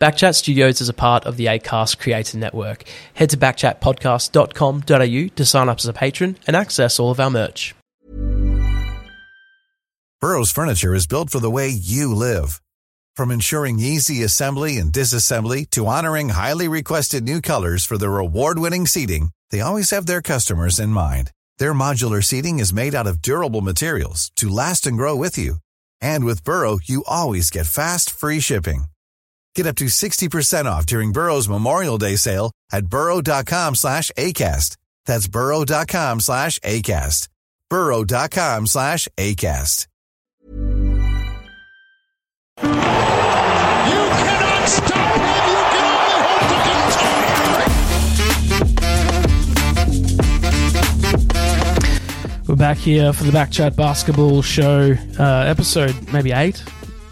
Backchat Studios is a part of the ACAST Creator Network. Head to backchatpodcast.com.au to sign up as a patron and access all of our merch. Burrow's furniture is built for the way you live. From ensuring easy assembly and disassembly to honoring highly requested new colors for their award-winning seating, they always have their customers in mind. Their modular seating is made out of durable materials to last and grow with you. And with Burrow, you always get fast, free shipping. Get up to 60% off during Burrow's Memorial Day sale at burrow.com slash ACAST. That's burrow.com slash ACAST. burrow.com slash ACAST. You cannot stop him. You can only hold him We're back here for the Backchat Basketball Show, uh, episode maybe eight.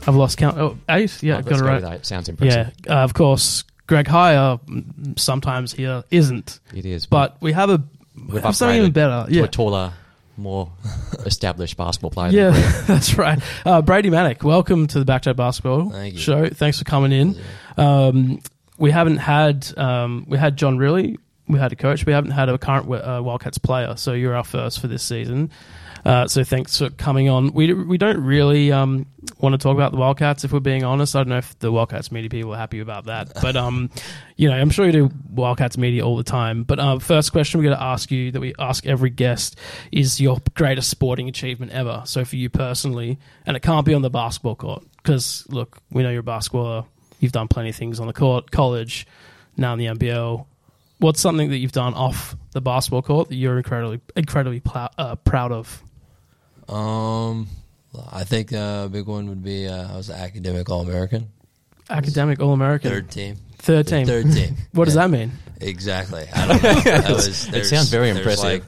I've lost count. Oh, eight? Yeah, Oh, got it go right. that. Sounds impressive. Yeah, uh, of course. Greg Heyer mm, sometimes here isn't, It is. but we have a we've something even better. Yeah, a taller, more established basketball player. yeah, that's right. Uh, Brady Manek, welcome to the Backchat Basketball Thank. Show. Thanks for coming in. Um, we haven't had um, we had John Rillie, we had a coach. We haven't had a current uh, Wildcats player, so you're our first for this season. Uh, so thanks for coming on. We we don't really um, want to talk about the Wildcats if we're being honest. I don't know if the Wildcats media people are happy about that, but um, you know, I'm sure you do Wildcats media all the time. But uh, first question we're going to ask you that we ask every guest is your greatest sporting achievement ever. So for you personally, and it can't be on the basketball court because look, we know you're a basketballer. You've done plenty of things on the court, college, now in the NBL. What's something that you've done off the basketball court that you're incredibly incredibly pl- uh, proud of? Um, I think uh, a big one would be uh, I was an academic All American, Academic All American, third team. third team. Third team. What does that mean? Exactly. I don't know. That was, It sounds very impressive. Like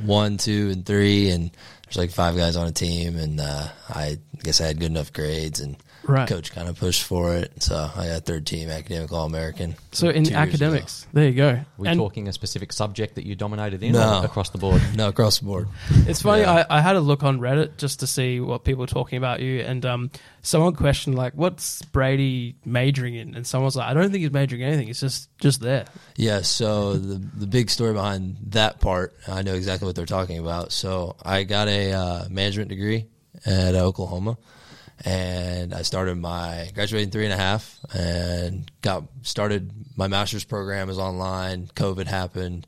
one, two, and three, and there's like five guys on a team, and uh, I guess I had good enough grades, and Right. coach kind of pushed for it, so I got third team academic All American. So in two years academics, there you go. Are we and talking a specific subject that you dominated in No. or across the board? No, across the board. it's funny. Yeah. I, I had a look on Reddit just to see what people were talking about you, and um, someone questioned like, "What's Brady majoring in?" And someone's like, "I don't think he's majoring in anything. It's just just there." Yeah, so the the big story behind that part, I know exactly what they're talking about. So I got a uh, management degree at Oklahoma, and I started my graduating three and a half, and got started my master's program is online. COVID happened,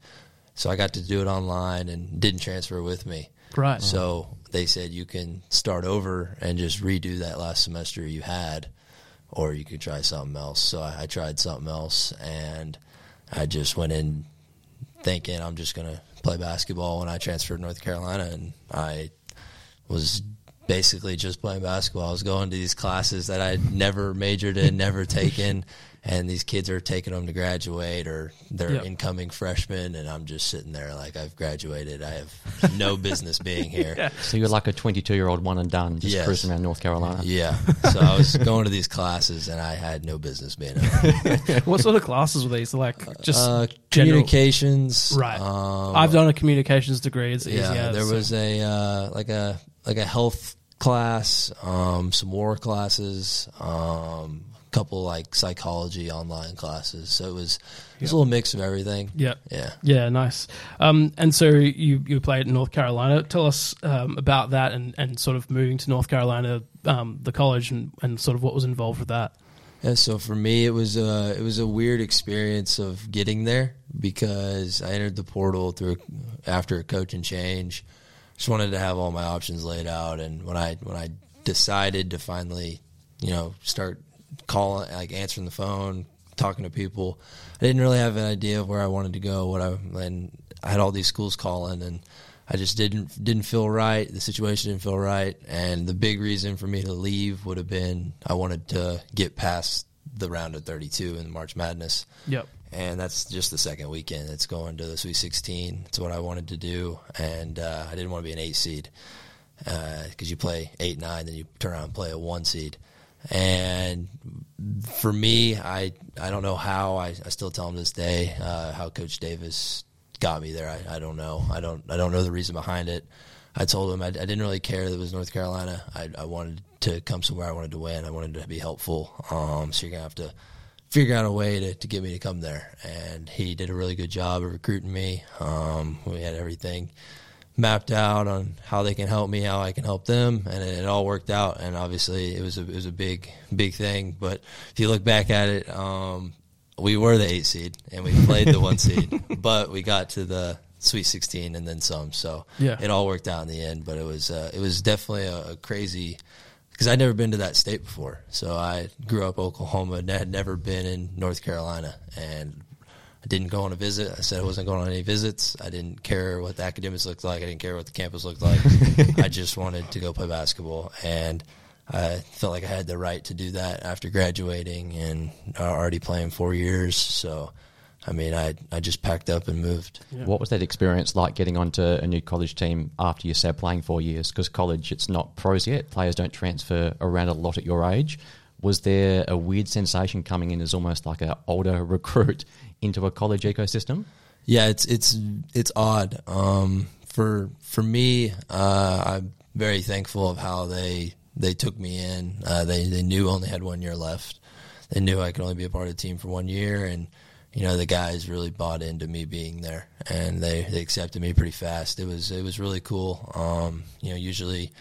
so I got to do it online and didn't transfer with me. Right. So they said you can start over and just redo that last semester you had, or you could try something else. So I, I tried something else, and I just went in thinking I'm just going to play basketball when I transferred to North Carolina, and I was basically just playing basketball. I was going to these classes that I'd never majored in, never taken, and these kids are taking them to graduate or they're Yep. incoming freshmen, and I'm just sitting there like I've graduated. I have no business being here. So you're like a 22 year old one and done, just Yes. cruising around North Carolina. Yeah. So I was going to these classes, and I had no business being there. what sort of classes were these? Like just Uh, communications, Right. Um, I've done a communications degree. It's yeah, as, there so- was a uh, like a like a health class, um, some war classes, um, a couple like psychology online classes. So it was it was a little mix of everything. Yeah. Yeah. Yeah, nice. Um, and so you you played in North Carolina. Tell us um, about that and, and sort of moving to North Carolina, um, the college, and, and sort of what was involved with that. Yeah, so for me, it was a it was a weird experience of getting there because I entered the portal through after a coaching change. Just wanted to have all my options laid out, and when I when I decided to finally, you know, start calling, like answering the phone, talking to people, I didn't really have an idea of where I wanted to go. What I and I had all these schools calling, and I just didn't didn't feel right. The situation didn't feel right, and the big reason for me to leave would have been I wanted to get past the round of 32 in March Madness, Yep. And that's just the second weekend. It's going to the Sweet 16. It's what I wanted to do, and uh, I didn't want to be an eight seed because you play eight nine, then you turn around and play a one seed. And for me, I I don't know how I, I still tell him this day uh, how Coach Davis got me there. I, I don't know. I don't I don't know the reason behind it. I told him I, I didn't really care that it was North Carolina. I, I wanted to come somewhere. I wanted to win. I wanted to be helpful. Um, so you're gonna have to figure out a way to, to get me to come there. And he did a really good job of recruiting me. Um, we had everything mapped out on how they can help me, how I can help them, and it, it all worked out. And obviously, it was a it was a big big thing. But if you look back at it, um, we were the eight seed and we played the one seed, but we got to the Sweet 16 and then some. So Yeah. it all worked out in the end. But it was uh, it was definitely a, a crazy because I'd never been to that state before. So I grew up Oklahoma and had never been in North Carolina, and I didn't go on a visit. I said I wasn't going on any visits. I didn't care what the academics looked like. I didn't care what the campus looked like. I just wanted to go play basketball, and I felt like I had the right to do that after graduating and uh, already playing four years. So, I mean, I I just packed up and moved. What was that experience like getting onto a new college team after you said playing four years? Because college, it's not pros yet. Players don't transfer around a lot at your age. Was there a weird sensation coming in as almost like an older recruit into a college ecosystem? Yeah, it's it's it's odd. Um, for for me, uh, I'm very thankful of how they they took me in. Uh, they they knew I only had one year left. They knew I could only be a part of the team for one year, and you know the guys really bought into me being there, and they, they accepted me pretty fast. It was it was really cool. Um, you know, usually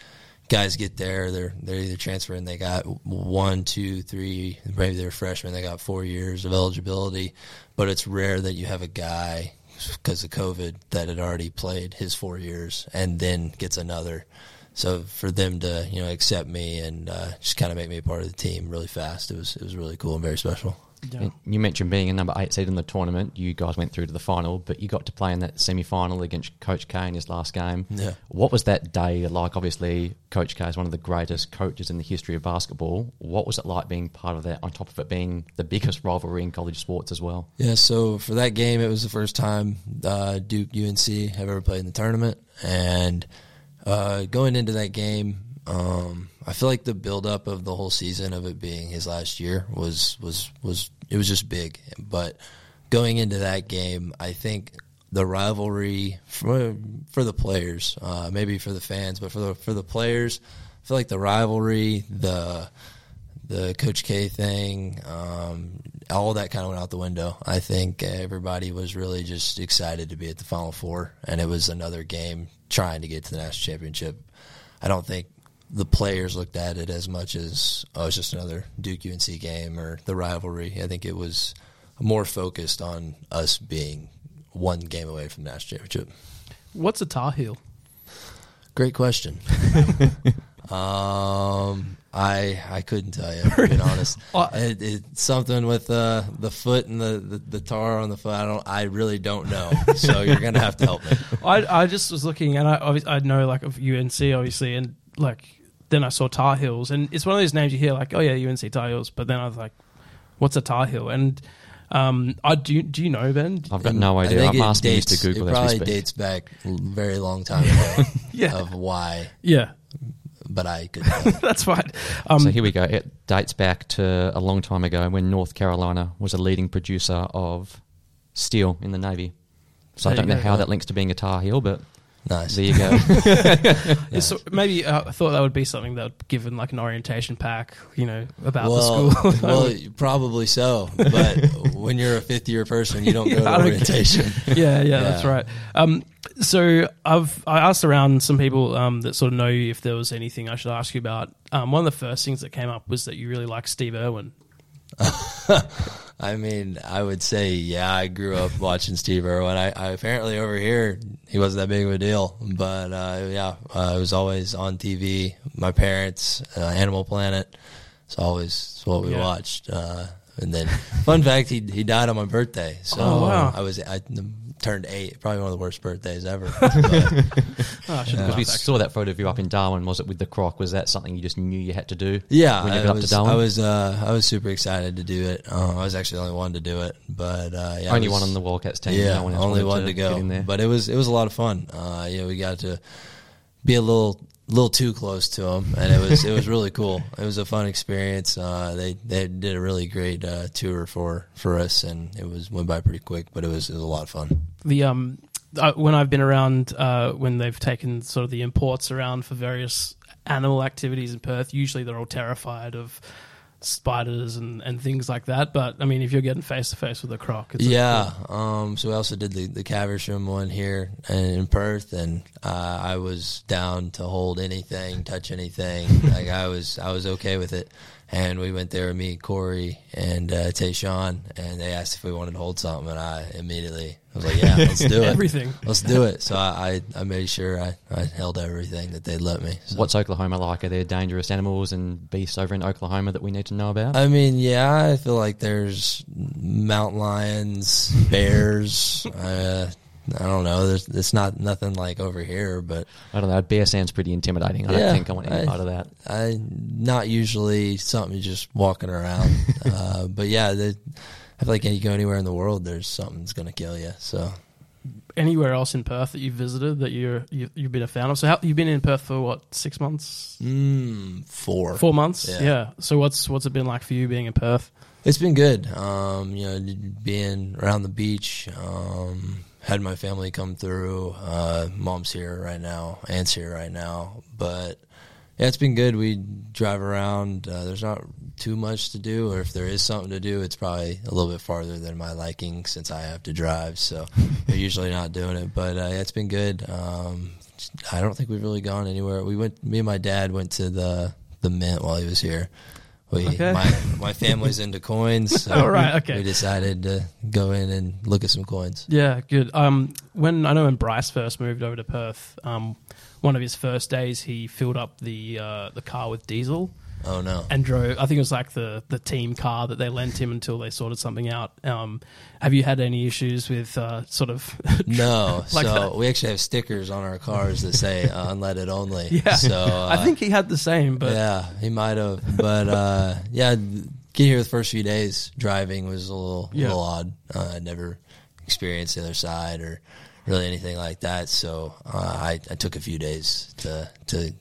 guys get there, they're they're either transferring, they got one, two, three, maybe they're freshmen, they got four years of eligibility, but it's rare that you have a guy because of COVID that had already played his four years and then gets another. So for them to you know accept me and uh, just kind of make me a part of the team really fast, it was it was really cool and very special. Yeah. You mentioned being a number eight seed in the tournament. You guys went through to the final, but you got to play in that semi final against Coach K in his last game. Yeah. What was that day like? Obviously, Coach K is one of the greatest coaches in the history of basketball. What was it like being part of that, on top of it being the biggest rivalry in college sports as well? Yeah, so for that game, it was the first time uh, Duke UNC have ever played in the tournament, and uh, going into that game, um, I feel like the buildup of the whole season of it being his last year was was was it was just big. But going into that game, I think the rivalry for for the players, uh, maybe for the fans, but for the for the players, I feel like the rivalry, the the Coach K thing, um, all that kind of went out the window. I think everybody was really just excited to be at the Final Four, and it was another game trying to get to the national championship. I don't think the players looked at it as much as oh, it's just another Duke UNC game or the rivalry. I think it was more focused on us being one game away from the national championship. What's a Tar Heel? Great question. um, I I couldn't tell you. To be honest, it, it's something with uh, the foot and the, the, the tar on the foot. I don't. I really don't know. So you're gonna have to help me. I I just was looking, and I I know like of UNC obviously, and like then I saw Tar Heels, and it's one of those names you hear like, oh yeah, UNC Tar Heels, but then I was like, what's a Tar Heel? And um, I do do you know Ben? I've got no idea. I'm it asking you to Google It probably dates back a very long time ago Yeah. of why, Yeah, but I could. That's fine. Um, so here we go. It dates back to a long time ago when North Carolina was a leading producer of steel in the Navy. So I don't know go. how that links to being a Tar Heel, but nice. there you go. It's- maybe uh, I thought that would be something that would give in like an orientation pack, you know, about well, the school. well, probably so. But when you're a fifth year person, you don't go to I don't- orientation. yeah, yeah, that's right. Um, so I've I asked around some people um, that sort of know you if there was anything I should ask you about. Um, one of the first things that came up was that you really like Steve Irwin. I mean, I would say, yeah, I grew up watching Steve Irwin. I, I apparently over here he wasn't that big of a deal, but uh, yeah, uh, it was always on TV. My parents, uh, Animal Planet, it's always it's what we Yeah. watched. Uh, and then, fun fact, he he died on my birthday, so Oh, wow. I was I turned eight. Probably one of the worst birthdays ever. But, Oh, I should Because we saw that photo of you up in Darwin. Was it with the croc? Was that something you just knew you had to do? Yeah, when you I got up was, to Darwin. I was, uh, I was super excited to do it. Uh, I was actually the only one to do it, but uh, yeah, only was- one on the Wildcats team. Yeah, no one only one to, go. There. But it was it was a lot of fun. Uh, you know, we got to be a little little too close to them, and it was it was really cool. It was a fun experience. Uh, they they did a really great uh, tour for for us, and it was went by pretty quick, but it was it was a lot of fun. the um uh, when I've been around uh, when they've taken sort of the imports around for various animal activities in Perth, usually they're all terrified of spiders and, and things like that. But I mean, if you're getting face to face with a croc, it's a- Yeah. Um, so we also did the, the Caversham one here in Perth, and uh, I was down to hold anything, touch anything. like I was, I was okay with it. And we went there with me, Corey, and uh, TaShawn, and they asked if we wanted to hold something, and I immediately I was like, "Yeah, let's do it. Everything. let's do it." So I, I, I made sure I, I held everything that they'd let me. So. What's Oklahoma like? Are there dangerous animals and beasts over in Oklahoma that we need to know about? I mean, yeah, I feel like there's mountain lions, bears. uh, I don't know. There's it's not nothing like over here, but I don't know. Bear sounds pretty intimidating. I Yeah, don't think I want any I- part of that. I not usually something just walking around. uh, but yeah, the, I feel like you go anywhere in the world, there's something that's gonna kill you. So Anywhere else in Perth that you've visited that you're you, you've been a fan of? So how, you've been in Perth for what six months, mm, four. four months? Yeah. Yeah. So what's what's it been like for you being in Perth? It's been good. Um, you know, being around the beach. Um, had my family come through. Uh, mom's here right now. Aunt's here right now. But yeah, it's been good. We drive around. Uh, there's not too much to do, or if there is something to do, it's probably a little bit farther than my liking since I have to drive. So we're usually not doing it. But uh, yeah, it's been good. Um, I don't think we've really gone anywhere. We went. Me and my dad went to the the Mint while he was here. We, Okay. my my family's into coins. So Oh, right, okay. We decided to go in and look at some coins. Yeah, good. Um, when I know when Bryce first moved over to Perth, um, one of his first days he filled up the uh, the car with diesel Oh no! and drove. I think it was like the the team car that they lent him until they sorted something out. Um, have you had any issues with uh, sort of? No, Like so that. we actually have stickers on our cars that say uh, "unleaded only." Yeah. So uh, I think he had the same, but yeah, he might have, but uh, yeah, getting here the first few days driving was a little, Yeah. little odd. Uh, I'd never experienced the other side or really anything like that, so uh, I, I took a few days to to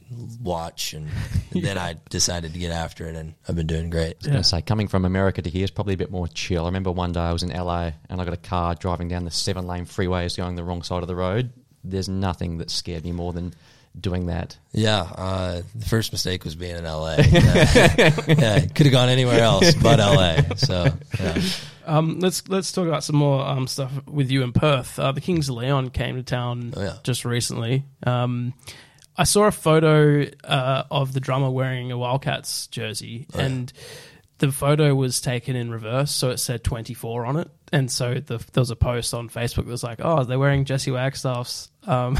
watch, and then I decided to get after it, and I've been doing great. I was going to say, coming from America to here is probably a bit more chill. I remember one day I was in LA and I got a car driving down the seven lane freeways going the wrong side of the road. There's nothing that scared me more than doing that. Yeah, uh, the first mistake was being in LA. Yeah, yeah could have gone anywhere else but LA. So yeah. Um, let's let's talk about some more um, stuff with you in Perth. Uh, the Kings of Leon came to town Oh, yeah. just recently. Um, I saw a photo uh, of the drummer wearing a Wildcats jersey, Oh, yeah. and the photo was taken in reverse, so it said 24 on it. And so the, there was a post on Facebook that was like, "Oh, they're wearing Jesse Wagstaff's um,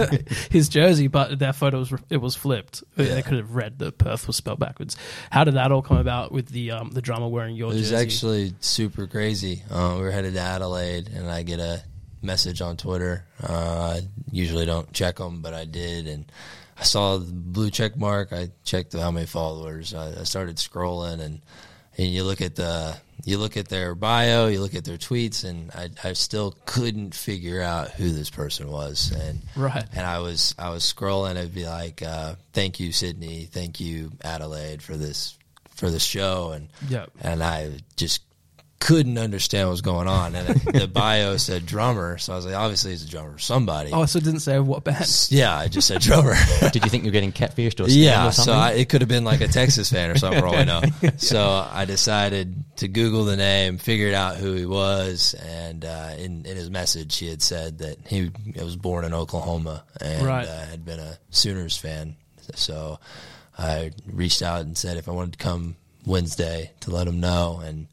his jersey," but their photo was it was flipped. They could have read that Perth was spelled backwards. How did that all come about with the um, the drummer wearing your jersey? It was jersey? actually super crazy. Uh, we were headed to Adelaide, and I get a message on Twitter. Uh, I usually don't check them, but I did, and I saw the blue check mark. I checked how many followers. I, I started scrolling, and and you look at the you look at their bio, you look at their tweets, and I, I still couldn't figure out who this person was, and Right. and I was I was scrolling. It'd be like, uh, "Thank you, Sydney. Thank you, Adelaide, for this for this show." And Yep. and I just couldn't understand what was going on. And it, the bio said drummer, so I was like, obviously he's a drummer, somebody. Oh, so it didn't say what band. Yeah, I just said drummer. Did you think you were getting catfished or scammed yeah, or so? I, it could have been like a Texas fan or something for all I know. So I decided to Google the name, figured out who he was, and uh, in, in his message he had said that he was born in Oklahoma and Right. uh, had been a Sooners fan. So I reached out and said if I wanted to come Wednesday to let him know, and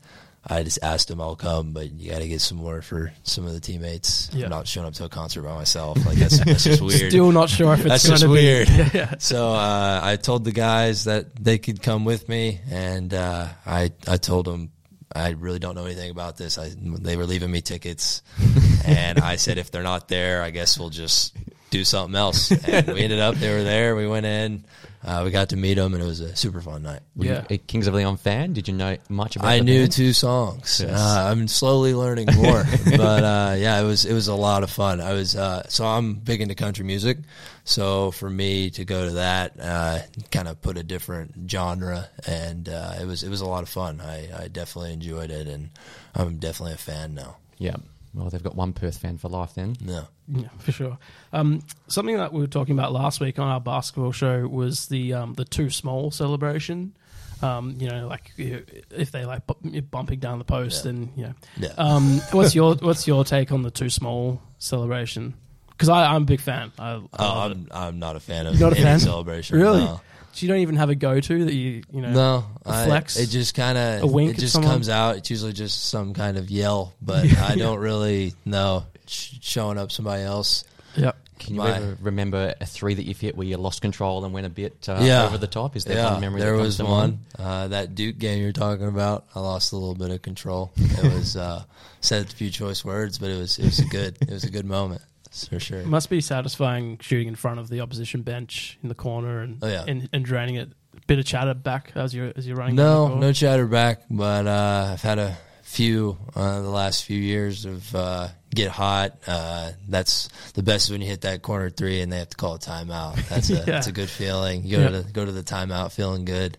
I just asked him I'll come, but you got to get some more for some of the teammates. Yeah. I'm not showing up to a concert by myself. Like that's, that's just weird. Still not sure if it's That's going just to weird. Be, yeah. So uh, I told the guys that they could come with me, and uh, I I told them I really don't know anything about this. I, they were leaving me tickets, and I said if they're not there, I guess we'll just do something else. And we ended up they were there. We went in, uh, we got to meet them, and it was a super fun night. Were you Yeah. a Kings of Leon fan? Did you know much about I the knew band? two songs. Yes. Uh, I'm slowly learning more, but uh, yeah, it was it was a lot of fun. I was uh, so I'm big into country music, so for me to go to that uh, kind of put a different genre, and uh, it was it was a lot of fun. I, I definitely enjoyed it, and I'm definitely a fan now. Yeah. Well, they've got one Perth fan for life then. No, Yeah, for sure. Um, something that we were talking about last week on our basketball show was the um, the too small celebration. Um, you know, like if they like bu- bumping down the post, Yeah. and you know, Yeah. um, what's your what's your take on the too small celebration? Because I'm a big fan. I, I oh, I'm, I'm not a fan of You're not a any fan? celebration. Really? No, So you don't even have a go to that you you know no a I- flex? it just kind of A of wink it at just someone? comes out. It's usually just some kind of yell, but I don't really know sh- showing up somebody else. yeah. Can you My- ever remember a three that you hit where you lost control and went a bit uh, Yeah. over the top? Is there yeah, one memory there that comes was to one uh, that Duke game you're talking about. I lost a little bit of control. It was uh, said a few choice words, but it was it was a good it was a good moment that's for sure. Must be satisfying shooting in front of the opposition bench in the corner and Oh, yeah. and, and draining it. Bit of chatter back as you're as you're running. No, no chatter back, but uh, I've had a few uh, the last few years of uh, get hot. Uh, that's the best when you hit that corner three and they have to call a timeout. That's a Yeah. that's a good feeling. You go Yeah. to the, go to the timeout feeling good.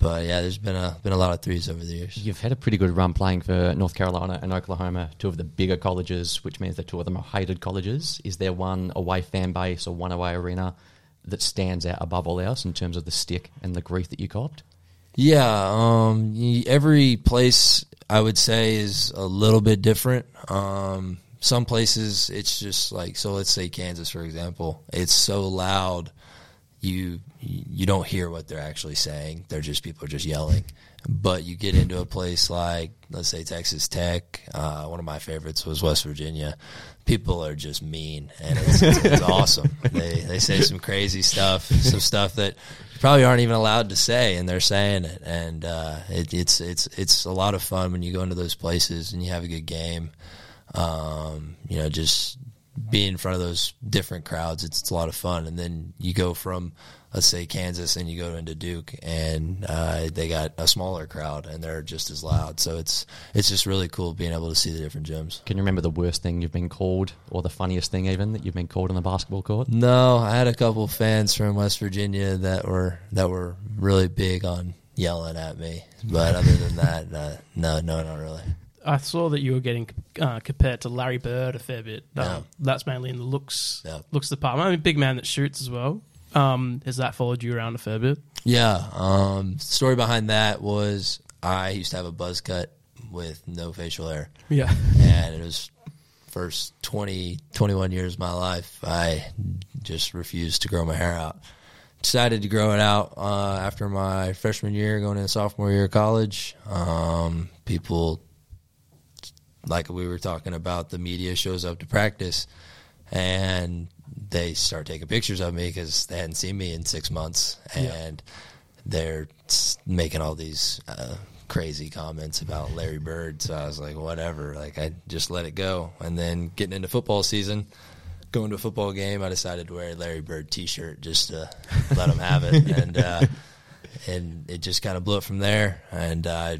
But yeah, there's been a been a lot of threes over the years. You've had a pretty good run playing for North Carolina and Oklahoma, two of the bigger colleges, which means that two of them are hated colleges. Is there one away fan base or one away arena that stands out above all else in terms of the stick and the grief that you copped? Yeah, um, every place I would say is a little bit different. Um, some places it's just like so. Let's say Kansas, for example, it's so loud you you don't hear what they're actually saying. They're just people are just yelling. But you get into a place like let's say Texas Tech. Uh, one of my favorites was West Virginia. People are just mean, and it's, it's, it's awesome. They they say some crazy stuff, some stuff that you probably aren't even allowed to say, and they're saying it. And uh, it, it's it's it's a lot of fun when you go into those places and you have a good game. Um, you know, just being in front of those different crowds, it's, it's a lot of fun. And then you go from, let's say Kansas, and you go into Duke, and uh, they got a smaller crowd, and they're just as loud. So it's it's just really cool being able to see the different gyms. Can you remember the worst thing you've been called, or the funniest thing even that you've been called on the basketball court? No, I had a couple fans from West Virginia that were that were really big on yelling at me, but other than that, uh, no, no, not really. I saw that you were getting uh, compared to Larry Bird a fair bit. Um, Yeah. That's mainly in the looks Yeah. looks department. I mean, big man that shoots as well. Um, has that followed you around a fair bit? Yeah. Um, story behind that was I used to have a buzz cut with no facial hair. Yeah. and it was first 20 21 years of my life i just refused to grow my hair out decided to grow it out uh, after my freshman year going into sophomore year of college um, people like we were talking about the media shows up to practice and they start taking pictures of me because they hadn't seen me in six months and they're making all these uh, crazy comments about Larry Bird. So I was like, whatever. Like I just let it go. And then getting into football season, going to a football game, I decided to wear a Larry Bird T-shirt just to let them have it. And uh, and it just kind of blew up from there. And uh, I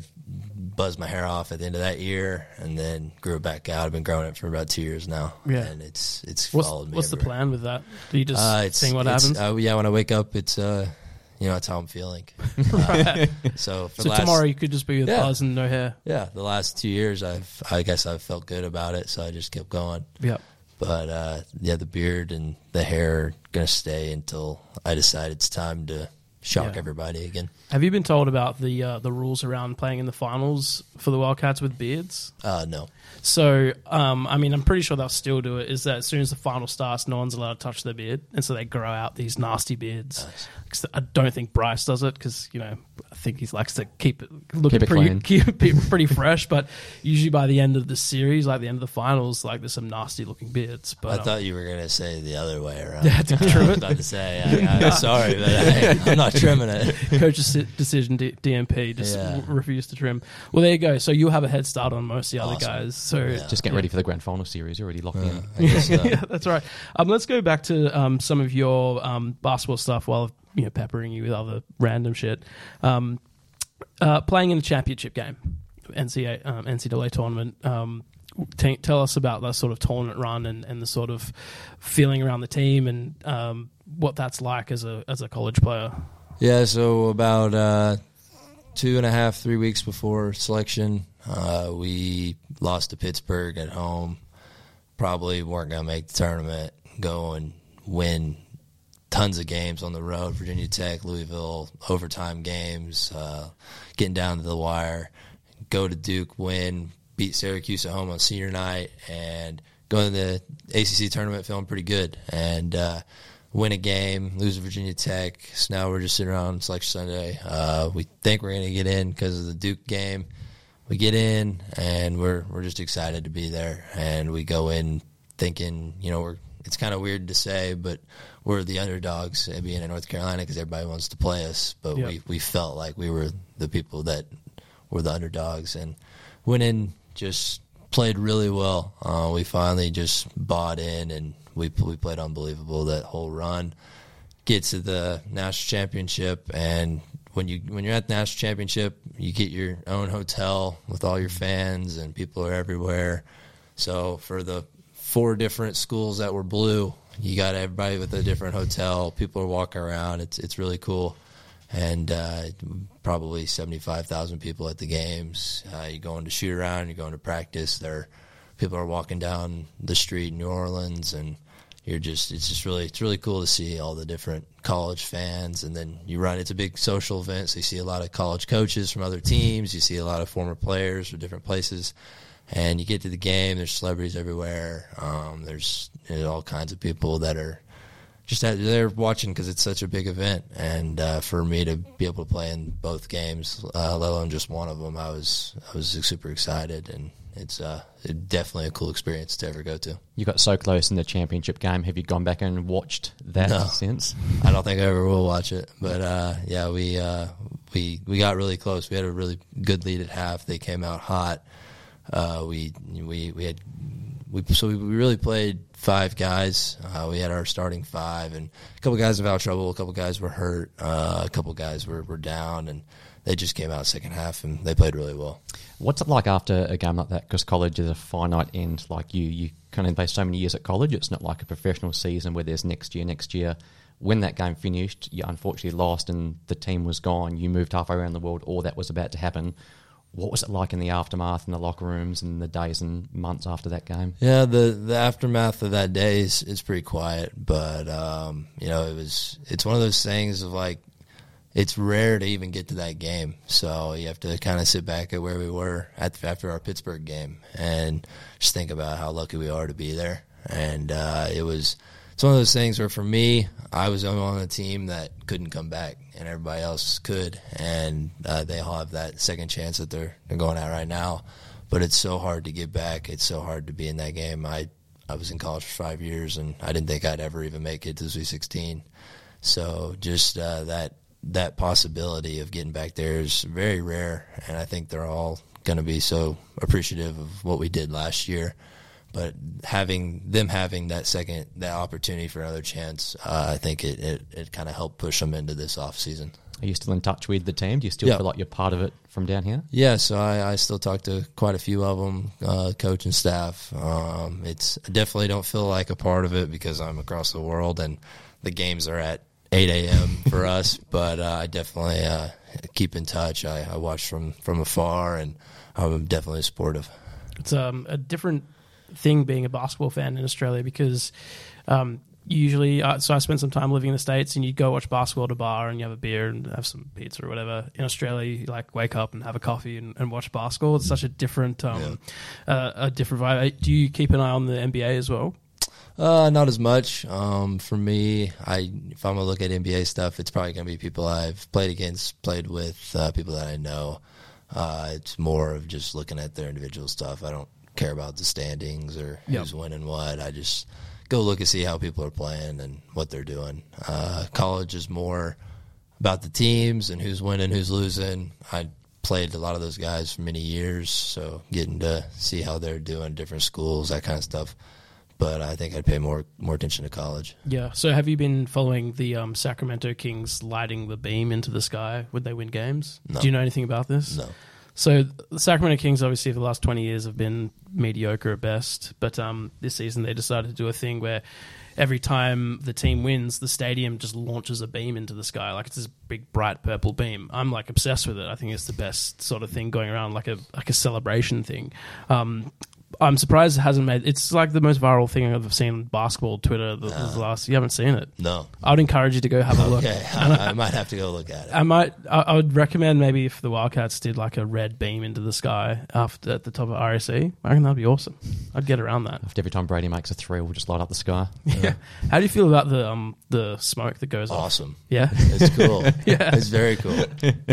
buzzed my hair off at the end of that year, and then grew it back out. I've been growing it for about two years now. Yeah. and it's it's What's followed me. what's the plan with that? Do you just Uh, seeing what happens? Uh, yeah, when I wake up, it's uh, you know, that's how I'm feeling. Uh, so for so last, tomorrow you could just be with Yeah. buzz and no hair. yeah, the last two years, I've I guess I've felt good about it, so I just kept going. Yeah. But uh, yeah, the beard and the hair are gonna stay until I decide it's time to shock Yeah. everybody again. Have you been told about the uh, the rules around playing in the finals for the Wildcats with beards? Uh, no, So, um, I mean, I'm pretty sure they'll still do it. Is that as soon as the final starts, no one's allowed to touch their beard, and so they grow out these nasty beards. 'Cause I don't think Bryce does it because you know I think he likes to keep it looking Keep it pretty clean. keep it pretty fresh. But usually by the end of the series, like the end of the finals, like there's some nasty looking bits. But I um, thought you were gonna say the other way around. Yeah, to trim I was it. about to say, I, I'm sorry, but I, I'm not trimming it. coach's decision, D- DNP, just Yeah. w- refused to trim. Well, there you go. So you'll have a head start on most of the other guys. So Yeah. Just get ready for the grand final series. You're already locked in. Guess so. yeah, that's right. Um, let's go back to um, some of your um, basketball stuff while you know peppering you with other random shit. Um, uh, playing in a championship game, NCAA, um, NCAA tournament. Um, t- tell us about that sort of tournament run and, and the sort of feeling around the team and um, what that's like as a as a college player. Yeah, so about uh, two and a half, three weeks before selection, uh, we lost to Pittsburgh at home. Probably weren't going to make the tournament. Go and win tons of games on the road: Virginia Tech, Louisville, overtime games, uh, getting down to the wire. Go to Duke, win, beat Syracuse at home on senior night, and go to the ACC tournament feeling pretty good. And uh, win a game, lose to Virginia Tech. So now we're just sitting around Selection Sunday. Uh, we think we're going to get in because of the Duke game. We get in, and we're we're just excited to be there. And we go in thinking, you know, we're it's kind of weird to say, but we're the underdogs being in North Carolina because everybody wants to play us. But Yeah. we we felt like we were the people that were the underdogs, and went in just played really well. Uh, we finally just bought in, and we we played unbelievable that whole run. Get to the national championship, and when you when you're at the national championship, you get your own hotel with all your fans, and people are everywhere. So for the four different schools that were blue, you got everybody with a different hotel. People are walking around. It's it's really cool, and uh, probably seventy five thousand people at the games. Uh, you're going to shoot around. You're going to practice. There, people are walking down the street in New Orleans, and you're just it's just really it's really cool to see all the different college fans and then you run it's a big social event so you see a lot of college coaches from other teams you see a lot of former players from different places and you get to the game there's celebrities everywhere um, there's you know, all kinds of people that are just that they're watching because it's such a big event and uh, for me to be able to play in both games uh, let alone just one of them I was I was super excited and it's uh, definitely a cool experience to ever go to. You got so close in the championship game. Have you gone back and watched that No. since? I don't think I ever will watch it, but uh, yeah, we uh, we we got really close. We had a really good lead at half. They came out hot. Uh, we we we had we so we really played five guys. Uh, we had our starting five, and a couple guys have had trouble. A couple guys were hurt. Uh, a couple guys were were down, and they just came out second half and they played really well. What's it like after a game like that? Because college is a finite end. Like you, you kind of play so many years at college. It's not like a professional season where there's next year, next year. When that game finished, you unfortunately lost and the team was gone. You moved halfway around the world, or that was about to happen. What was it like in the aftermath, in the locker rooms, and the days and months after that game? Yeah, the the aftermath of that day is is pretty quiet, but um, you know, it was it's one of those things of like it's rare to even get to that game. So you have to kind of sit back at where we were at, after our Pittsburgh game and just think about how lucky we are to be there. And uh, it was it's one of those things where for me, I was on the team that couldn't come back, and everybody else could, and uh, they all have that second chance that they're they're going at right now. But it's so hard to get back. It's so hard to be in that game. I I was in college for five years, and I didn't think I'd ever even make it to Sweet 16. So just uh, that that possibility of getting back there is very rare, and I think they're all going to be so appreciative of what we did last year. But having them having that second that opportunity for another chance, uh, I think it, it, it kind of helped push them into this off season. Are you still in touch with the team? Do you still Yeah. feel like you're part of it from down here? Yeah, so I, I still talk to quite a few of them, uh, coach and staff. Um, it's I definitely don't feel like a part of it because I'm across the world and the games are at 8 a.m. for us. But uh, I definitely uh, keep in touch. I, I watch from from afar, and I'm definitely supportive. It's um, a different thing being a basketball fan in Australia because um, usually, uh, so I spent some time living in the States and you go watch basketball at a bar and you have a beer and have some pizza or whatever. In Australia, you like wake up and have a coffee and, and watch basketball. It's such a different, um, uh, a different vibe. Do you keep an eye on the NBA as well? Uh, not as much. Um, for me, I if I'm gonna look at NBA stuff, it's probably gonna be people I've played against, played with, uh, people that I know. Uh, it's more of just looking at their individual stuff. I don't care about the standings or Yep. who's winning what. I just go look and see how people are playing and what they're doing. Uh, college is more about the teams and who's winning, who's losing. I played a lot of those guys for many years, so getting to see how they're doing, different schools, that kind of stuff. But I think I'd pay more more attention to college. Yeah. So have you been following the um, Sacramento Kings lighting the beam into the sky? Would they win games? No. Do you know anything about this? No. So the Sacramento Kings, obviously, for the last twenty years, have been mediocre at best. But um, this season, they decided to do a thing where every time the team wins, the stadium just launches a beam into the sky, like it's this big bright purple beam. I'm like obsessed with it. I think it's the best sort of thing going around, like a like a celebration thing. Um, I'm surprised it hasn't made. It's like the most viral thing I've ever seen on basketball Twitter. The, the last you haven't seen it. No. I'd encourage you to go have a look. Okay, I, I might have to go look at it. I might. I, I would recommend maybe if the Wildcats did like a red beam into the sky after at the top of RAC. I reckon that'd be awesome. I'd get around that. After every time Brady makes a three, we'll just light up the sky. Yeah. How do you feel about the um the smoke that goes off? Awesome. Yeah. It's cool. Yeah. It's very cool.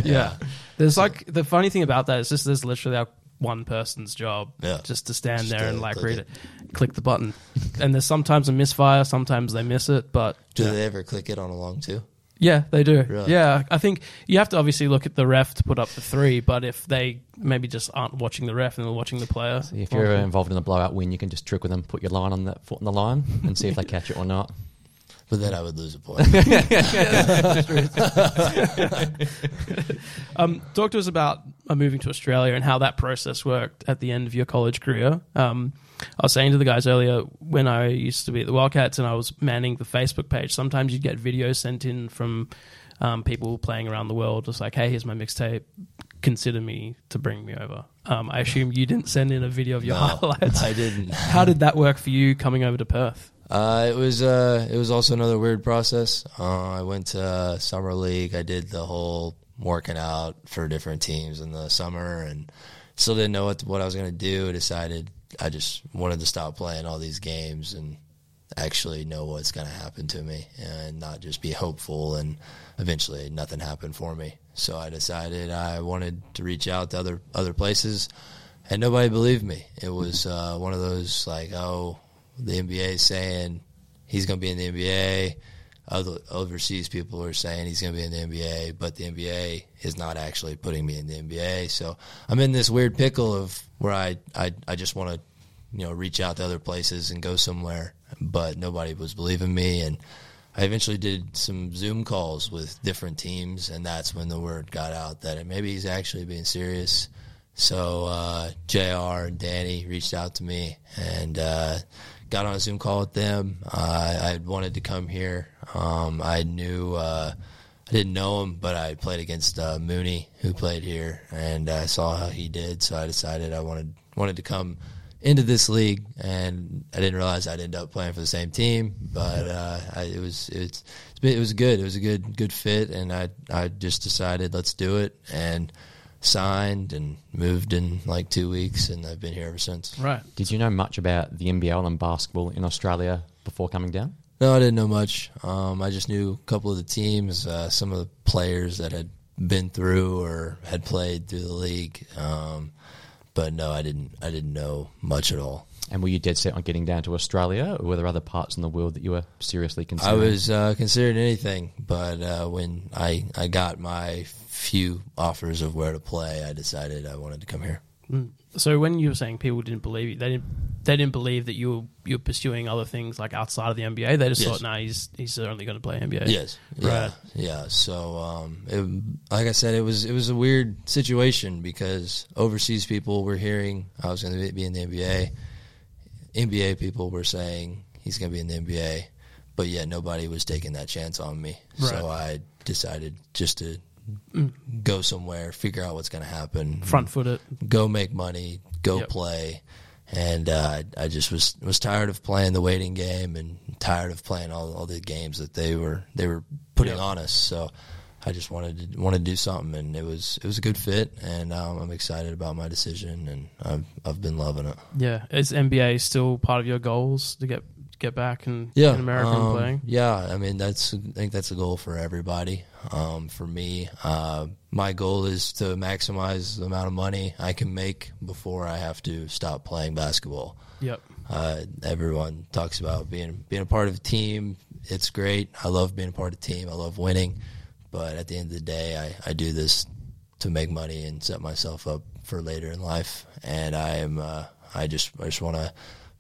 Yeah. There's like the funny thing about that is just there's literally like one person's job Yeah. just to stand Just there to and like read it. it. click the button. and there's sometimes a misfire, sometimes they miss it, but Do they ever click it on along too? yeah, they do. Really? Yeah, I think you have to obviously look at the ref to put up the three, but if they maybe just aren't watching the ref and they're watching the player, If you're involved in a blowout win, you can just trick with them, put your line on that foot on the line, and see if they catch it or not. But then I would lose a point. Um, talk to us about uh, moving to Australia and how that process worked at the end of your college career. Um, I was saying to the guys earlier when I used to be at the Wildcats and I was manning the Facebook page. Sometimes you'd get videos sent in from um, people playing around the world, just like, "Hey, here's my mixtape. Consider me to bring me over." Um, I assume you didn't send in a video of your No, highlights. I didn't. How did that work for you coming over to Perth? Uh, it was uh, it was also another weird process. Uh, I went to uh, summer league. I did the whole working out for different teams in the summer, and still didn't know what what I was going to do. I decided I just wanted to stop playing all these games and actually know what's going to happen to me, and not just be hopeful. And eventually, nothing happened for me. So I decided I wanted to reach out to other other places and nobody believed me. It was uh, one of those like, oh, the NBA is saying he's going to be in the NBA. Other overseas people are saying he's going to be in the NBA, but the NBA is not actually putting me in the NBA. So I'm in this weird pickle of where I I, I just want to you know reach out to other places and go somewhere, but nobody was believing me and. I eventually did some Zoom calls with different teams, and that's when the word got out that maybe he's actually being serious. So uh, Jr. and Danny reached out to me and uh, got on a Zoom call with them. Uh, I wanted to come here. Um, I knew uh, I didn't know him, but I played against uh, Mooney, who played here, and I saw how he did. So I decided I wanted wanted to come into this league, and I didn't realize I'd end up playing for the same team. But uh, I, it was it's it was good. It was a good good fit, and I I just decided let's do it and signed and moved in like two weeks, and I've been here ever since. Right. Did you know much about the NBL and basketball in Australia before coming down? No, I didn't know much. Um, I just knew a couple of the teams, uh, some of the players that had been through or had played through the league. Um, but no, I didn't. I didn't know much at all. And were you dead set on getting down to Australia, or were there other parts in the world that you were seriously considering? I was uh, considering anything, but uh, when I I got my few offers of where to play, I decided I wanted to come here. So when you were saying people didn't believe you, they didn't they didn't believe that you were you were pursuing other things like outside of the NBA. They just Yes. thought, nah, he's he's only going to play NBA. Yes. Yeah. Right. Yeah. So, um, it, like I said, it was it was a weird situation because overseas people were hearing I was going to be in the NBA. NBA people were saying he's going to be in the NBA, but yet nobody was taking that chance on me. So I decided just to go somewhere, figure out what's going to happen, Front foot it. go make money, go Yep. play. And uh, I just was was tired of playing the waiting game and tired of playing all, all the games that they were they were putting Yep. on us. So I just wanted to wanted to do something, and it was it was a good fit, and um, I'm excited about my decision, and I've I've been loving it. Yeah, is NBA still part of your goals to get get back and Yeah, in America and um, playing? Yeah, I mean that's I think that's a goal for everybody. Um, for me, uh, my goal is to maximize the amount of money I can make before I have to stop playing basketball. Yep. Uh, everyone talks about being being a part of a team. It's great. I love being a part of a team. I love winning. But at the end of the day, I, I do this to make money and set myself up for later in life. And I am uh, I just I just want to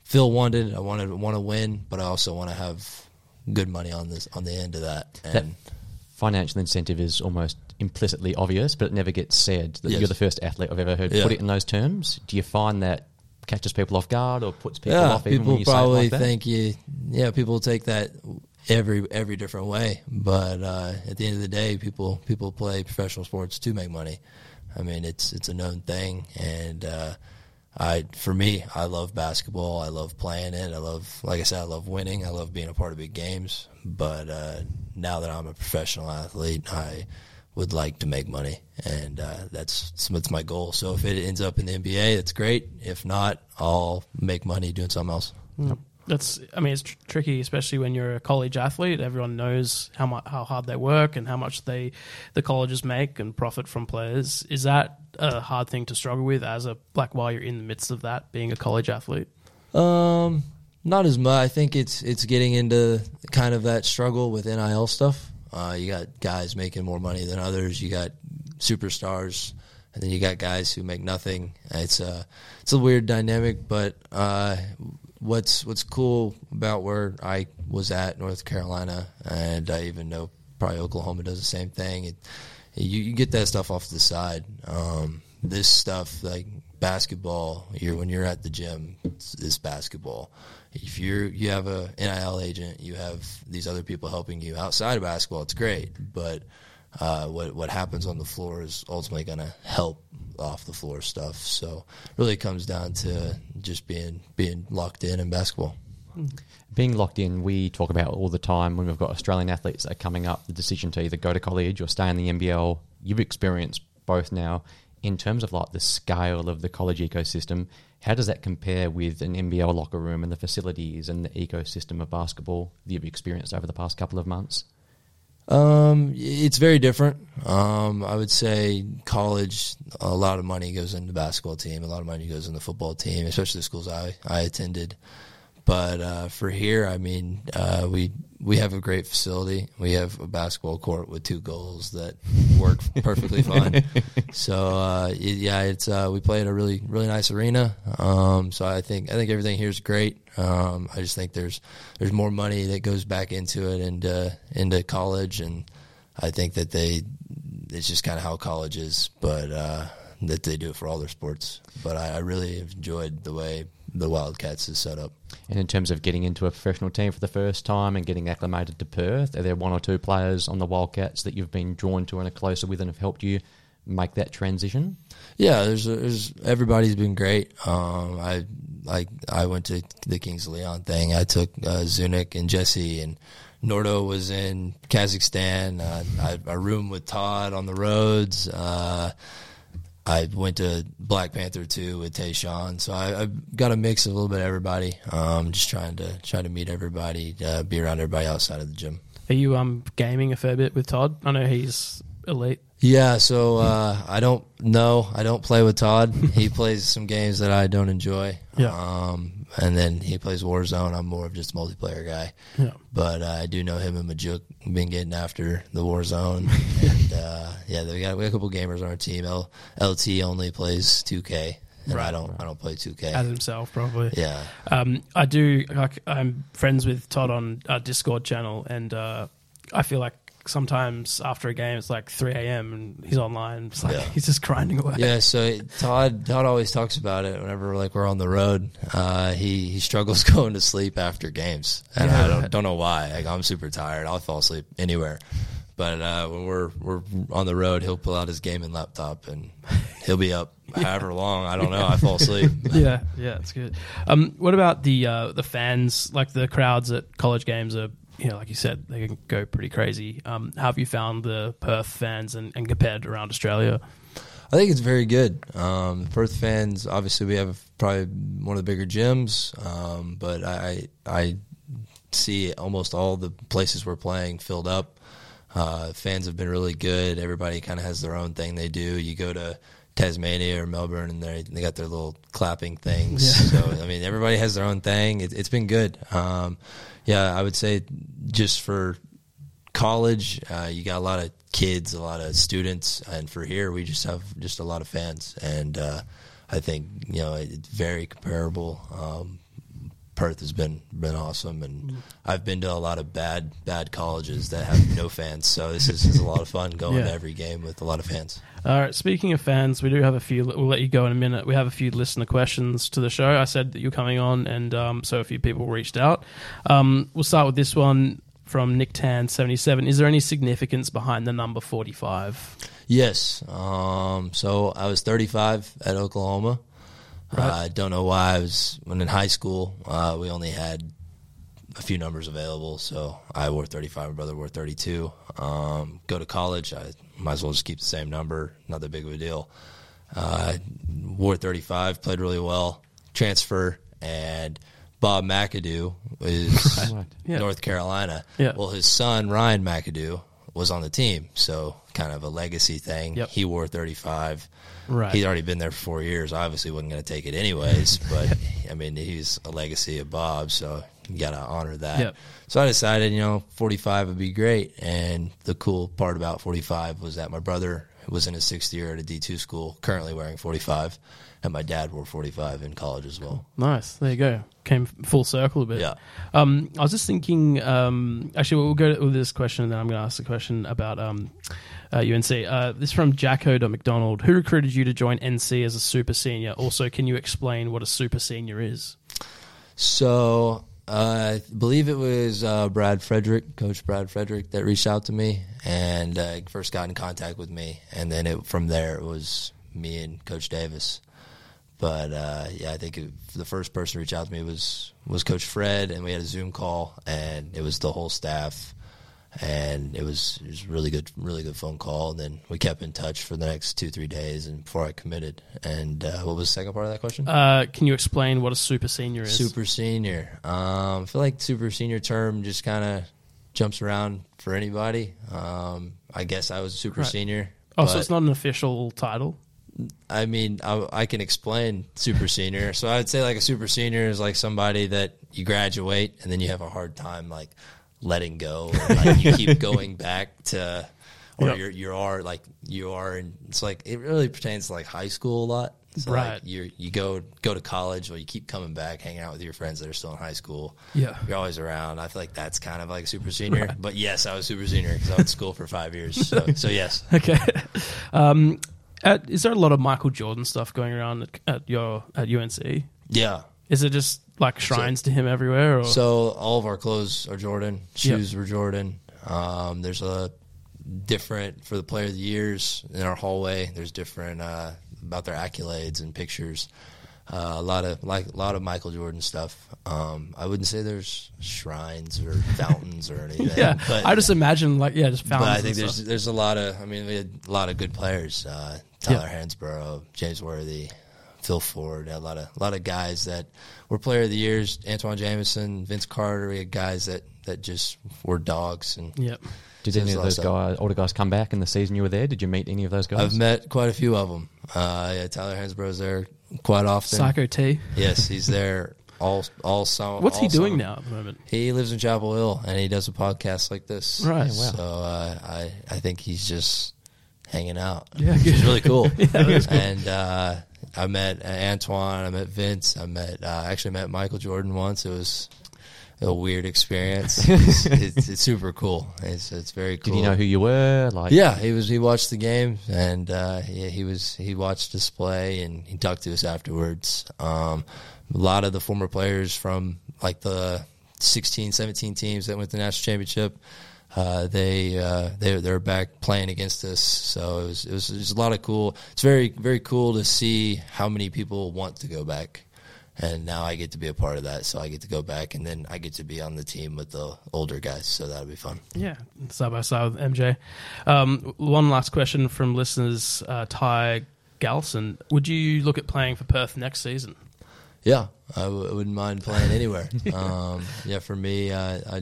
feel wanted. I want to want to win, but I also want to have good money on this on the end of that. And That financial incentive is almost implicitly obvious, but it never gets said. That Yes. You're the first athlete I've ever heard Yeah. put it in those terms. Do you find that catches people off guard or puts people yeah, off even people when you say it probably like think you. Yeah, people take that every every different way, but uh, at the end of the day, people people play professional sports to make money. I mean, it's it's a known thing, and uh, I for me, I love basketball. I love playing it. I love, like I said, I love winning. I love being a part of big games. But uh, now that I'm a professional athlete, I would like to make money, and uh, that's that's my goal. So if it ends up in the NBA, that's great. If not, I'll make money doing something else. That's, I mean, it's tr- tricky, especially when you're a college athlete. Everyone knows how much how hard they work and how much they the colleges make and profit from players. Is that a hard thing to struggle with as a like while you're in the midst of that being a college athlete? Um, not as much. I think it's it's getting into kind of that struggle with NIL stuff. Uh, you got guys making more money than others. You got superstars, and then you got guys who make nothing. It's a it's a weird dynamic, but uh, what's what's cool about where I was at North Carolina, and I even know probably Oklahoma does the same thing. It, you, you get that stuff off the side. Um, this stuff like basketball, you're when you're at the gym, it's, it's basketball. If you're you have a NIL agent, you have these other people helping you outside of basketball. It's great, but uh, what what happens on the floor is ultimately going to help off the floor stuff. So really, it comes down to just being being locked in in basketball. Being locked in, we talk about all the time when we've got Australian athletes that are coming up, the decision to either go to college or stay in the NBL. You've experienced both now. In terms of like the scale of the college ecosystem, how does that compare with an NBL locker room and the facilities and the ecosystem of basketball that you've experienced over the past couple of months? Um, it's very different. Um, I would say college, a lot of money goes into the basketball team, a lot of money goes in the football team, especially the schools I, I attended. But uh, for here, I mean, uh, we we have a great facility. We have a basketball court with two goals that work perfectly fine. So uh, yeah, it's uh, we play in a really really nice arena. Um, so I think I think everything here is great. Um, I just think there's there's more money that goes back into it and uh, into college, and I think that they it's just kind of how college is, but uh, that they do it for all their sports. But I, I really have enjoyed the way the Wildcats is set up. And in terms of getting into a professional team for the first time and getting acclimated to Perth, are there one or two players on the Wildcats that you've been drawn to and are closer with and have helped you make that transition? Yeah, there's, there's everybody's been great. Um, I like I went to the Kings Leon thing. I took uh, Zunik and Jesse and Nordo was in Kazakhstan. Uh, I, I roomed with Todd on the roads. Uh, I went to Black Panther too with TaShawn. So I, I've got a mix of a little bit of everybody. Um, just trying to try to meet everybody, uh, be around everybody outside of the gym. Are you um gaming a fair bit with Todd? I know he's elite. Yeah, so uh, I don't know. I don't play with Todd. He plays some games that I don't enjoy. Yeah. Um, and then he plays Warzone. I'm more of just a multiplayer guy. Yeah. But uh, I do know him and Majok been getting after the Warzone. and uh, yeah, we got, we got a couple gamers on our team. L, LT only plays 2K, and I don't I don't play 2K. As himself, probably. yeah. Um, I do. Like, I'm friends with Todd on our Discord channel, and uh, I feel like sometimes after a game, it's like 3 a.m. and he's online. It's like Yeah. he's just grinding away. Yeah, so Todd Todd always talks about it whenever like we're on the road. Uh, he he struggles going to sleep after games, and I don't don't know why. Like I'm super tired. I'll fall asleep anywhere. But uh, when we're we're on the road, he'll pull out his gaming laptop and he'll be up however long. I don't know. I fall asleep. yeah, yeah, it's good. Um, what about the uh, the fans? Like the crowds at college games are, you know, like you said, they can go pretty crazy. Um, how have you found the Perth fans and, and compared around Australia? I think it's very good. Um, Perth fans, obviously, we have probably one of the bigger gyms, um, but I I see almost all the places we're playing filled up. Uh, fans have been really good. Everybody kind of has their own thing they do. You go to Tasmania or Melbourne, and they they got their little clapping things. So I mean, everybody has their own thing. It, it's been good. Um, yeah, I would say just for college, uh, you got a lot of kids, a lot of students, and for here, we just have just a lot of fans, and uh, I think you know it's very comparable. Um, Perth has been been awesome, and I've been to a lot of bad bad colleges that have no fans, so this is, is a lot of fun going Yeah. to every game with a lot of fans. All right. Speaking of fans, we do have a few. We'll let you go in a minute. We have a few listener questions to the show. I said that you're coming on, and um, so a few people reached out. Um, we'll start with this one from Nick Tan seventy seven. Is there any significance behind the number forty five? Yes. Um, so I was 35 at Oklahoma. I uh, don't know why. I was when in high school. Uh, we only had a few numbers available, so I wore 35. My brother wore 32. Um, go to college, I might as well just keep the same number. Not that big of a deal. Uh, wore 35, played really well. Transfer and Bob McAdoo is Right. Yeah. North Carolina. Yeah. Well, his son Ryan McAdoo was on the team, so kind of a legacy thing. Yep. He wore 35. Right. He'd already been there for four years. Obviously, wasn't going to take it anyways. but I mean, he's a legacy of Bob, so you got to honor that. Yep. So I decided, you know, 45 would be great. And the cool part about 45 was that my brother was in his sixth year at a D2 school, currently wearing 45, and my dad wore 45 in college as well. Nice. There you go. Came full circle a bit. Yeah. Um, I was just thinking. Um, actually, we'll go with this question, and then I'm going to ask the question about um, uh, UNC. Uh, this is from Jacko McDonald. Who recruited you to join NC as a super senior? Also, can you explain what a super senior is? So uh, I believe it was uh, Brad Frederick, Coach Brad Frederick, that reached out to me and uh, first got in contact with me, and then it, from there it was me and Coach Davis. But uh, yeah, I think it, the first person to reach out to me was was Coach Fred, and we had a Zoom call, and it was the whole staff, and it was it was really good, really good phone call. And then we kept in touch for the next two, three days, and before I committed. And uh, what was the second part of that question? Uh, can you explain what a super senior is? Super senior. Um, I feel like super senior term just kind of jumps around for anybody. Um, I guess I was a super Right. senior. Oh, so it's not an official title. I mean, I, I can explain super senior. So I would say like a super senior is like somebody that you graduate and then you have a hard time like letting go. Or, like you keep going back to, or Yep. you're you are like you are, and it's like it really pertains to like high school a lot. So Right. like you you go go to college, or you keep coming back, hanging out with your friends that are still in high school. Yeah. you're always around. I feel like that's kind of like super senior. But yes, I was super senior because I went to school for five years. So, so yes, Okay. um, at, is there a lot of Michael Jordan stuff going around at, at your at UNC? yeah. Is it just like shrines to him everywhere? Or? So all of our clothes are Jordan. Shoes were Jordan. Um, there's a different for the player of the years in our hallway. There's different uh, about their accolades and pictures. Uh, a lot of like a lot of Michael Jordan stuff. Um, I wouldn't say there's shrines or fountains or anything. yeah, but, I just imagine like yeah, just but fountains. I think there's stuff. there's a lot of. I mean, we had a lot of good players. Uh, Tyler Hansbrough, James Worthy, Phil Ford. A lot of a lot of guys that were player of the years. Antawn Jamison, Vince Carter. We had guys that that just were dogs. And Yep. Did any of those of stuff. guys, older guys, come back in the season you were there? Did you meet any of those guys? I've met quite a few of them. Uh, yeah, Tyler Hansbrough's there quite often. Psycho T. Yes, he's there all all summer. What's he doing summer. now at the moment? He lives in Chapel Hill and he does a podcast like this. Right. Yeah, wow. So uh, I I think he's just hanging out. Yeah, which is really cool. Yeah, cool. And uh, I met uh, Antawn. I met Vince. I met uh, actually met Michael Jordan once. It was a weird experience. it's, it's, it's super cool. It's it's very cool. Did you know who you were? Like, Yeah, he was. He watched the game, and uh, he, he was. He watched us play, and he talked to us afterwards. Um, a lot of the former players from like the 16, 17 teams that went to the national championship, uh, they uh, they they're back playing against us. So it was, it was it was a lot of cool. It's very very cool to see how many people want to go back. And now I get to be a part of that, so I get to go back, and then I get to be on the team with the older guys, so that'll be fun. Yeah, side by side with MJ. Um, one last question from listeners, uh, Ty Galson. Would you look at playing for Perth next season? Yeah, I w- I wouldn't mind playing anywhere. um, yeah, for me, I, I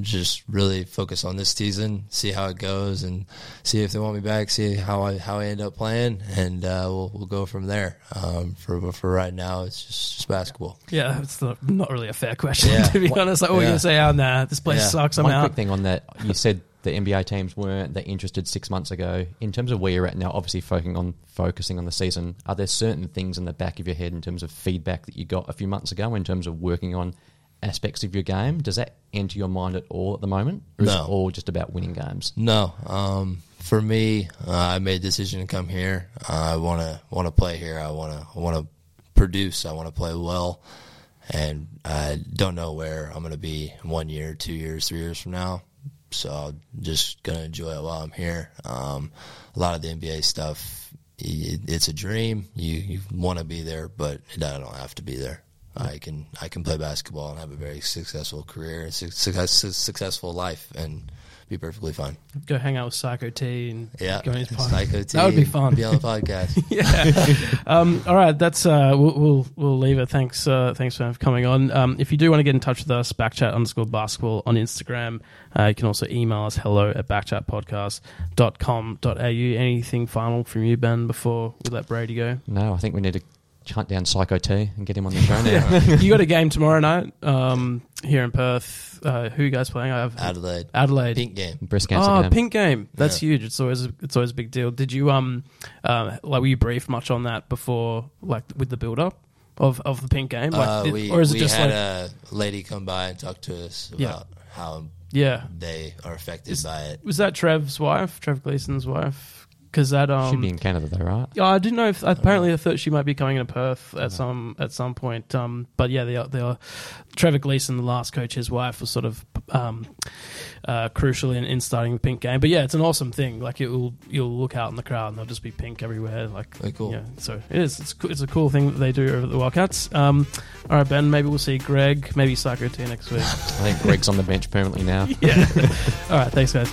just really focus on this season, see how it goes, and see if they want me back. See how I how I end up playing, and uh, we'll we'll go from there. Um, for for right now, it's just, just basketball. Yeah, it's not, not really a fair question Yeah. to be honest. Like, what are you gonna say? Oh, nah, this place Yeah. sucks. I'm One out. quick thing on that. You said the NBA teams weren't that interested six months ago. In terms of where you're at now, obviously focusing on focusing on the season, are there certain things in the back of your head in terms of feedback that you got a few months ago in terms of working on aspects of your game? Does that enter your mind at all at the moment? Or is No. it all just about winning games? No, um, for me, uh, I made a decision to come here. Uh, I want to want to play here. I want to want to produce. I want to play well, and I don't know where I'm going to be one year, two years, three years from now. So I'm just gonna enjoy it while I'm here. Um, a lot of the NBA stuff, it's a dream. You you want to be there, but I don't have to be there. I can I can play basketball and have a very successful career, and su- success, successful life, and be perfectly fine. Go hang out with Psycho T and Yeah, go on his podcast. Psycho T, That would be fun. Be on the podcast. yeah. Um, all right, that's uh, we'll, we'll we'll leave it. Thanks, uh, thanks for coming on. Um, if you do want to get in touch with us, backchat underscore basketball on Instagram. Uh, you can also email us hello at backchatpodcast.com.au. Anything final from you, Ben, before we let Brady go? No, I think we need to hunt down Psycho T and get him on the show now. you got a game tomorrow night um, here in Perth. Uh, who are you guys playing? I have Adelaide, Adelaide. pink game. Breast cancer Oh, game. pink game. That's huge. It's always a, it's always a big deal. Did you um uh, like were you briefed much on that before like with the build up of, of the pink game? Like, Uh, did- we or is it we just had like a lady come by and talk to us about Yeah. how yeah? they are affected by it. Was that Trev's wife, Trev Gleeson's wife? Because that um Should be in Canada though, right? Yeah, I didn't know if apparently I thought she might be coming to Perth at some at some point. Um, but yeah, they are, they are, Trevor Gleeson, the last coach, his wife was sort of um, uh, crucial in, in starting the pink game. But yeah, it's an awesome thing. Like it will you'll look out in the crowd and there'll just be pink everywhere. Like Very cool. Yeah, so it is. It's co- it's a cool thing that they do over at the Wildcats. Um, all right, Ben. Maybe we'll see Greg, maybe Psycho T next week. I think Greg's on the bench permanently now. yeah. all right. Thanks, guys.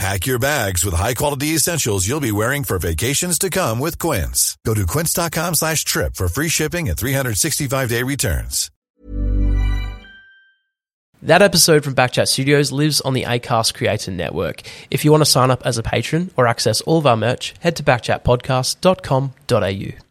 Pack your bags with high-quality essentials you'll be wearing for vacations to come with Quince. Go to quince.com slash trip for free shipping and 365-day returns. That episode from Backchat Studios lives on the ACAST Creator Network. If you want to sign up as a patron or access all of our merch, head to backchatpodcast.com.au.